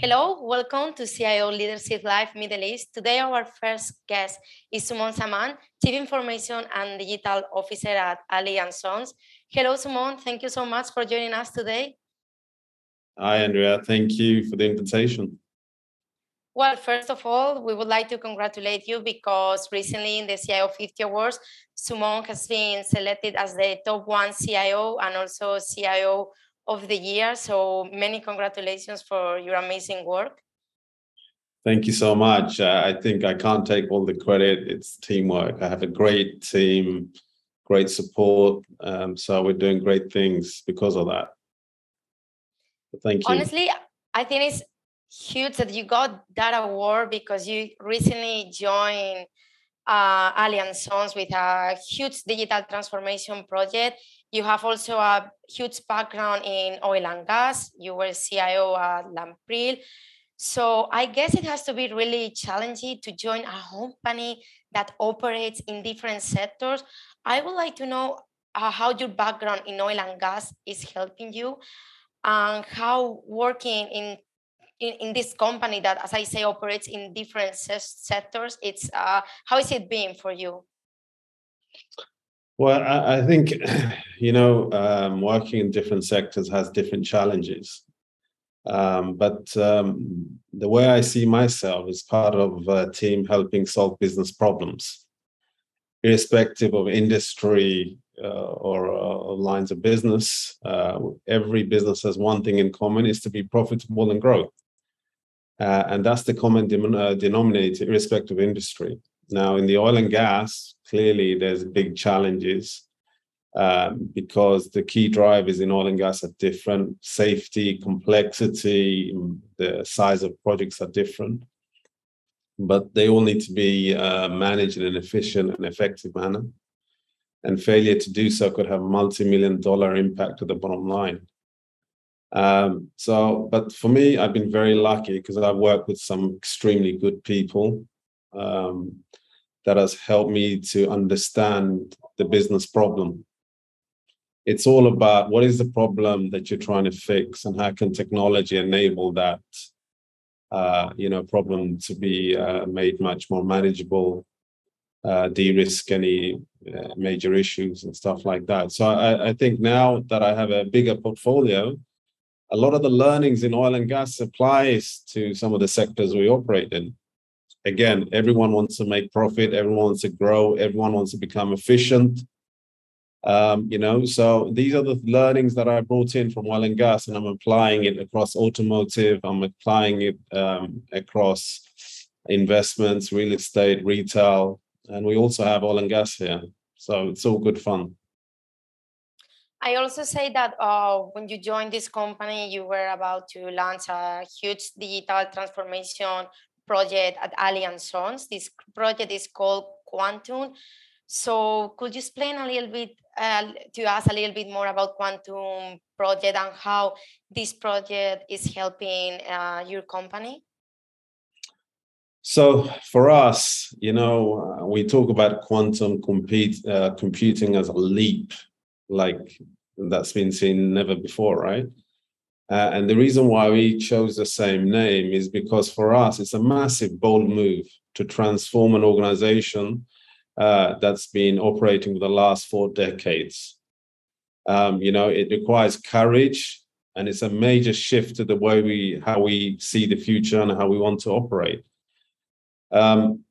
Hello, welcome to CIO Leadership Live Middle East. Today, our first guest is Shumon Zaman, Chief Information and Digital Officer at Ali & Sons. Hello, Shumon. Thank you so much for joining us today. Hi, Andrea. Thank you for the invitation. Well, first of all, we would like to congratulate you because recently in the CIO 50 Awards, Sumon has been selected as the top one CIO and also CIO of the year. So many congratulations for your amazing work. Thank you so much. Uh, I think I can't take all the credit. It's teamwork. I have a great team, great support. Um, so we're doing great things because of that. But thank you. Honestly, I think it's huge that you got that award because you recently joined uh, Ali & Sons with a huge digital transformation project you have also a huge background in oil and gas. You were CIO at Lamprell. So I guess it has to be really challenging to join a company that operates in different sectors. I would like to know uh, how your background in oil and gas is helping you and how working in in, in this company that as i say operates in different sectors it's uh, how is it being for you well, I, I think, you know, um, working in different sectors has different challenges. Um, but um, the way I see myself is part of a team helping solve business problems, irrespective of industry uh, or uh, lines of business. Uh, every business has one thing in common: is to be profitable and grow. Uh, and that's the common de- uh, denominator, irrespective of industry. Now, in the oil and gas, clearly there's big challenges um, because the key drivers in oil and gas are different. Safety, complexity, the size of projects are different, but they all need to be uh, managed in an efficient and effective manner. And failure to do so could have a multi-million dollar impact to the bottom line. Um, so, but for me, I've been very lucky because I've worked with some extremely good people um, that has helped me to understand the business problem. It's all about what is the problem that you're trying to fix and how can technology enable that uh, you know problem to be uh, made much more manageable, uh, de-risk any uh, major issues and stuff like that. So I, I think now that I have a bigger portfolio, a lot of the learnings in oil and gas applies to some of the sectors we operate in again, everyone wants to make profit, everyone wants to grow, everyone wants to become efficient. Um, you know, so these are the learnings that I brought in from oil and gas, and I'm applying it across automotive. I'm applying it um, across investments, real estate, retail, and we also have oil and gas here. So it's all good fun. I also say that uh, when you joined this company, you were about to launch a huge digital transformation project at Ali & Sons. This project is called Quantum. So could you explain a little bit uh, to us a little bit more about Quantum project and how this project is helping uh, your company? So for us, you know, uh, we talk about quantum compete, uh, computing as a leap, like that's been seen never before, right? Uh, and the reason why we chose the same name is because for us, it's a massive, bold move to transform an organization uh, that's been operating for the last four decades. Um, you know, it requires courage, and it's a major shift to the way we how we see the future and how we want to operate. Um,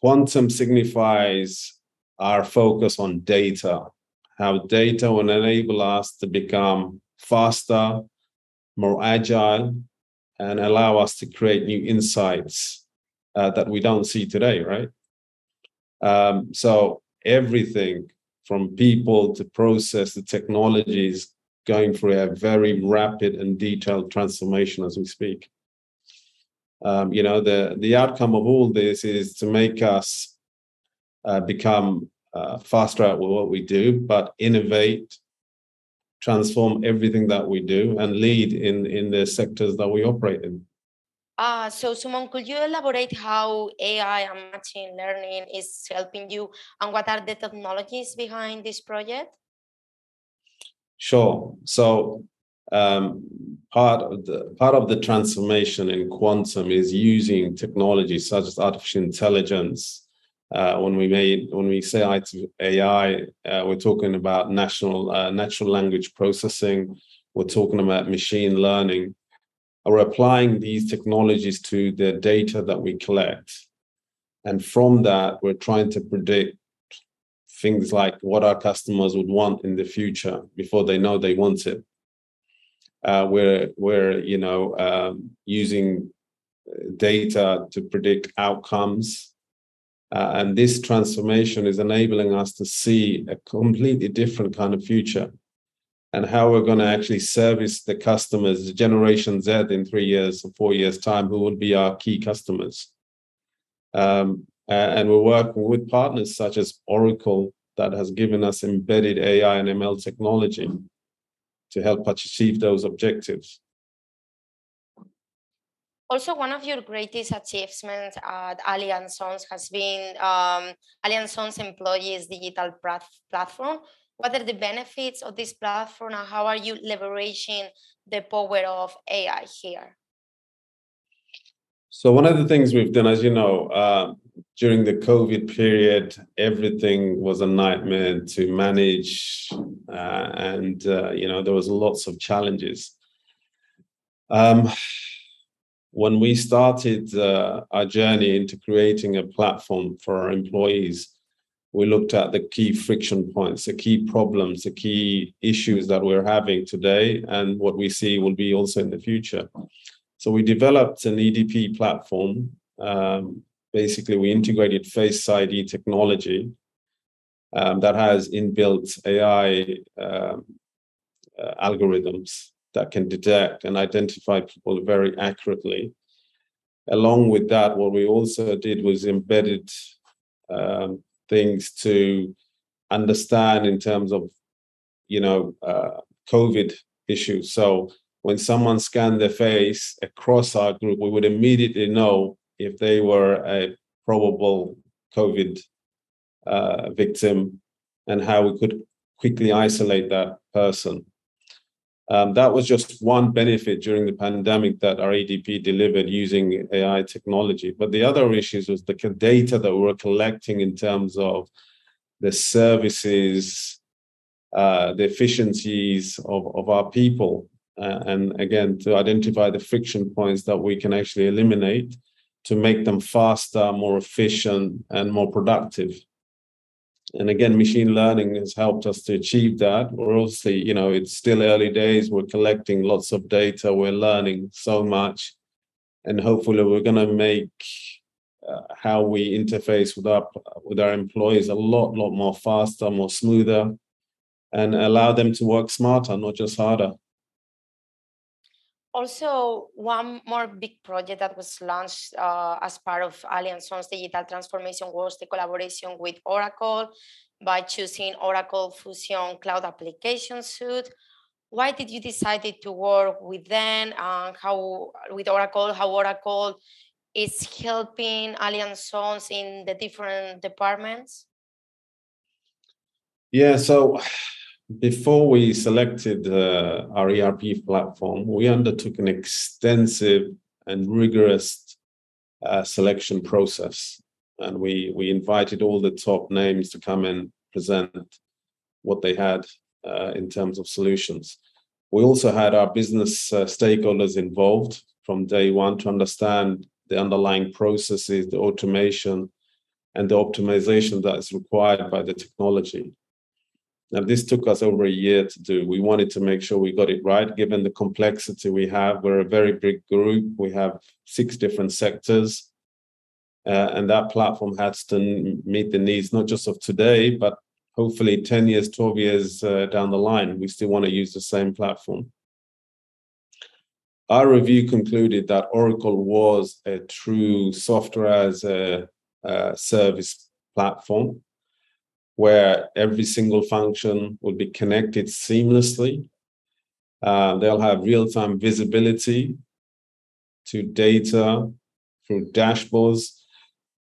quantum signifies our focus on data, how data will enable us to become faster, more agile, and allow us to create new insights uh, that we don't see today, right? Um, so everything from people to process to technology is going through a very rapid and detailed transformation as we speak. Um, you know, the the outcome of all this is to make us uh, become uh, faster at what we do, but innovate transform everything that we do and lead in in the sectors that we operate in. Uh, so, Shumon, could you elaborate how AI and machine learning is helping you and what are the technologies behind this project? Sure. So, um, part of the part of the transformation in quantum is using technology such as artificial intelligence. Uh, when we made when we say AI, uh, we're talking about national uh, natural language processing. We're talking about machine learning. We're applying these technologies to the data that we collect, and from that, we're trying to predict things like what our customers would want in the future before they know they want it uh, we're we're you know um, using data to predict outcomes, uh, and this transformation is enabling us to see a completely different kind of future, and how we're going to actually service the customers, Generation Z, in three years or four years time, who will be our key customers. Um, and we're working with partners such as Oracle that has given us embedded AI and ML technology to help us achieve those objectives. Also, one of your greatest achievements at Ali & Sons has been um, Ali & Sons Employees Digital Platform. What are the benefits of this platform and how are you leveraging the power of AI here? So one of the things we've done, as you know, uh, during the COVID period, everything was a nightmare to manage, uh, and uh, you know there was lots of challenges. Um, when we started uh, our journey into creating a platform for our employees, we looked at the key friction points, the key problems, the key issues that we're having today, and what we see will be also in the future. So we developed an EDP platform. Um, basically, we integrated Face ID technology um, that has inbuilt AI um, uh, algorithms that can detect and identify people very accurately. Along with that, what we also did was embedded um, things to understand in terms of, you know, uh, COVID issues. So when someone scanned their face across our group, we would immediately know if they were a probable COVID uh, victim and how we could quickly isolate that person. Um, that was just one benefit during the pandemic that our ADP delivered using AI technology. But the other issues was the data that we were collecting in terms of the services, uh, the efficiencies of, of our people uh, and again to identify the friction points that we can actually eliminate to make them faster more efficient and more productive and again machine learning has helped us to achieve that. We're obviously you know it's still early days. We're collecting lots of data. We're learning so much. And hopefully we're going to make uh, how we interface with our with our employees a lot lot more faster more smoother and allow them to work smarter not just harder also, one more big project that was launched uh, as part of Ali & Sons digital transformation was the collaboration with Oracle by choosing Oracle Fusion Cloud Application Suite. Why did you decide to work with them and how with Oracle, how Oracle is helping Ali & Sons in the different departments? Yeah, so before we selected uh, our ERP platform, we undertook an extensive and rigorous uh, selection process. And we, we invited all the top names to come and present what they had uh, in terms of solutions. We also had our business uh, stakeholders involved from day one to understand the underlying processes, the automation, and the optimization that is required by the technology. Now, this took us over a year to do. We wanted to make sure we got it right, given the complexity we have. We're a very big group. We have six different sectors. Uh, and that platform has to meet the needs, not just of today, but hopefully 10 years, 12 years uh, down the line. We still want to use the same platform. Our review concluded that Oracle was a true software as a, a service platform where every single function will be connected seamlessly. Uh, they'll have real-time visibility to data through dashboards.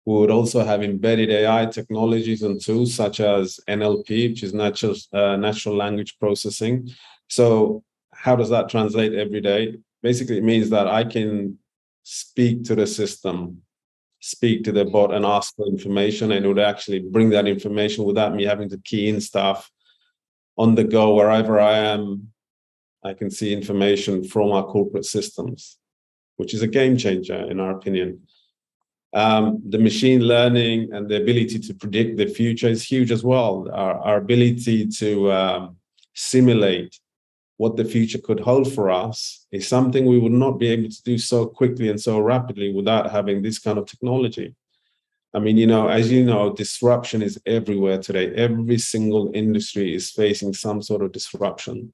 We would also have embedded AI technologies and tools such as NLP, which is natural uh, natural language processing. So how does that translate every day? Basically, it means that I can speak to the system, speak to the bot, and ask for information, and it would actually bring that information without me having to key in stuff on the go wherever I am. I can see information from our corporate systems, which is a game changer in our opinion. Um, the machine learning and the ability to predict the future is huge as well. Our, our ability to um, simulate what the future could hold for us is something we would not be able to do so quickly and so rapidly without having this kind of technology. I mean, you know, as you know, disruption is everywhere today. Every single industry is facing some sort of disruption.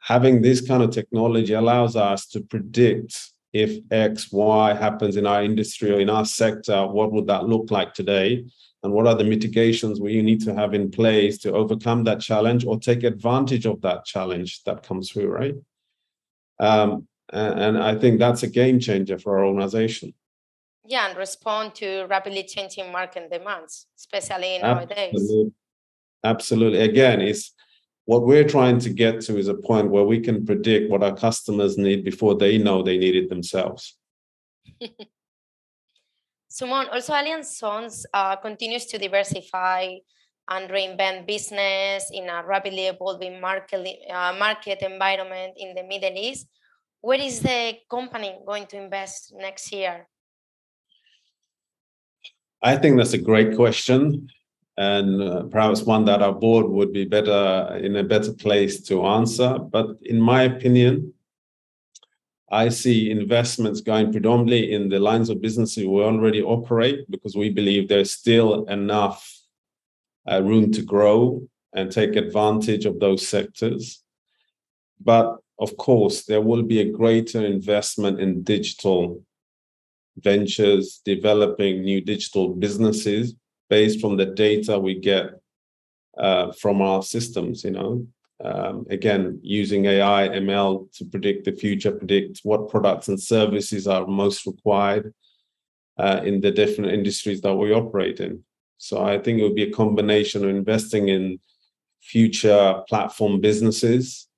Having this kind of technology allows us to predict if X, Y happens in our industry or in our sector, what would that look like today? And what are the mitigations we need to have in place to overcome that challenge or take advantage of that challenge that comes through, right? Um, and, and I think that's a game changer for our organization. Yeah, and respond to rapidly changing market demands, especially nowadays. Absolutely. Absolutely. Again, it's what we're trying to get to is a point where we can predict what our customers need before they know they need it themselves. Simon, also Ali & Sons uh, continues to diversify and reinvent business in a rapidly evolving market, uh, market environment in the Middle East. Where is the company going to invest next year? I think that's a great question and uh, perhaps one that our board would be better in a better place to answer. But in my opinion, I see investments going predominantly in the lines of business we already operate because we believe there's still enough uh, room to grow and take advantage of those sectors. But of course, there will be a greater investment in digital ventures, developing new digital businesses based from the data we get uh, from our systems, you know. Um, again, using AI, ML to predict the future, predict what products and services are most required uh, in the different industries that we operate in. So I think it would be a combination of investing in future platform businesses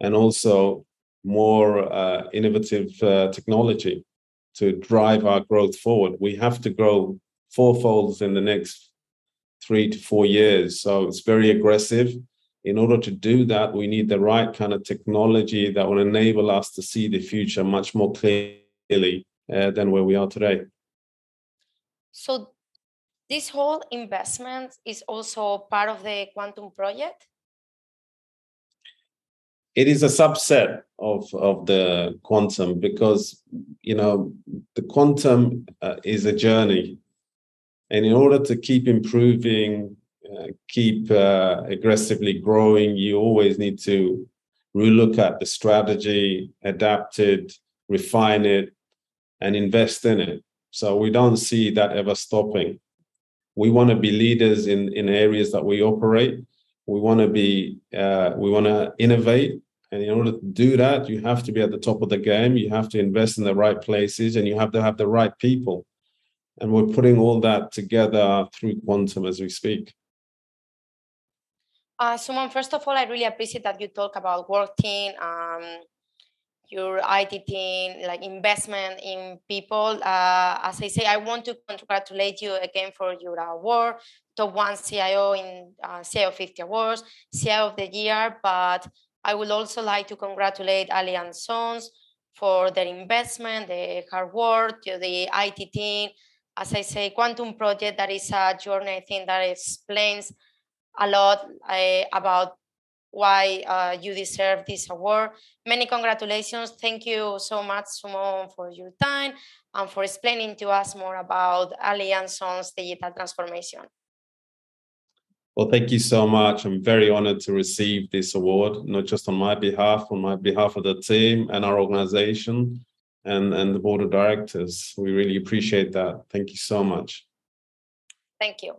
and also more uh, innovative uh, technology to drive our growth forward. We have to grow fourfolds in the next three to four years. So it's very aggressive. In order to do that, we need the right kind of technology that will enable us to see the future much more clearly uh, than where we are today. So, this whole investment is also part of the quantum project? It is a subset of, of the quantum because, you know, the quantum uh, is a journey and in order to keep improving, keep uh, aggressively growing, you always need to relook at the strategy, adapt it, refine it, and invest in it. So we don't see that ever stopping. We want to be leaders in, in areas that we operate. We want to be, uh, we want to innovate. And in order to do that, you have to be at the top of the game. You have to invest in the right places and you have to have the right people and we're putting all that together through quantum as we speak. Uh, first of all, I really appreciate that you talk about working, um, your IT team, like investment in people. Uh, as I say, I want to congratulate you again for your award, top one CIO in uh, CIO 50 Awards, CIO of the Year. But I would also like to congratulate Ali & Sons for their investment, the hard work, to the IT team, as I say, Quantum Project, that is a journey, I think, that explains a lot uh, about why uh, you deserve this award. Many congratulations. Thank you so much, Sumo, for your time and for explaining to us more about Allianz digital transformation. Well, thank you so much. I'm very honored to receive this award, not just on my behalf, on my behalf of the team and our organization and, and the board of directors. We really appreciate that. Thank you so much. Thank you.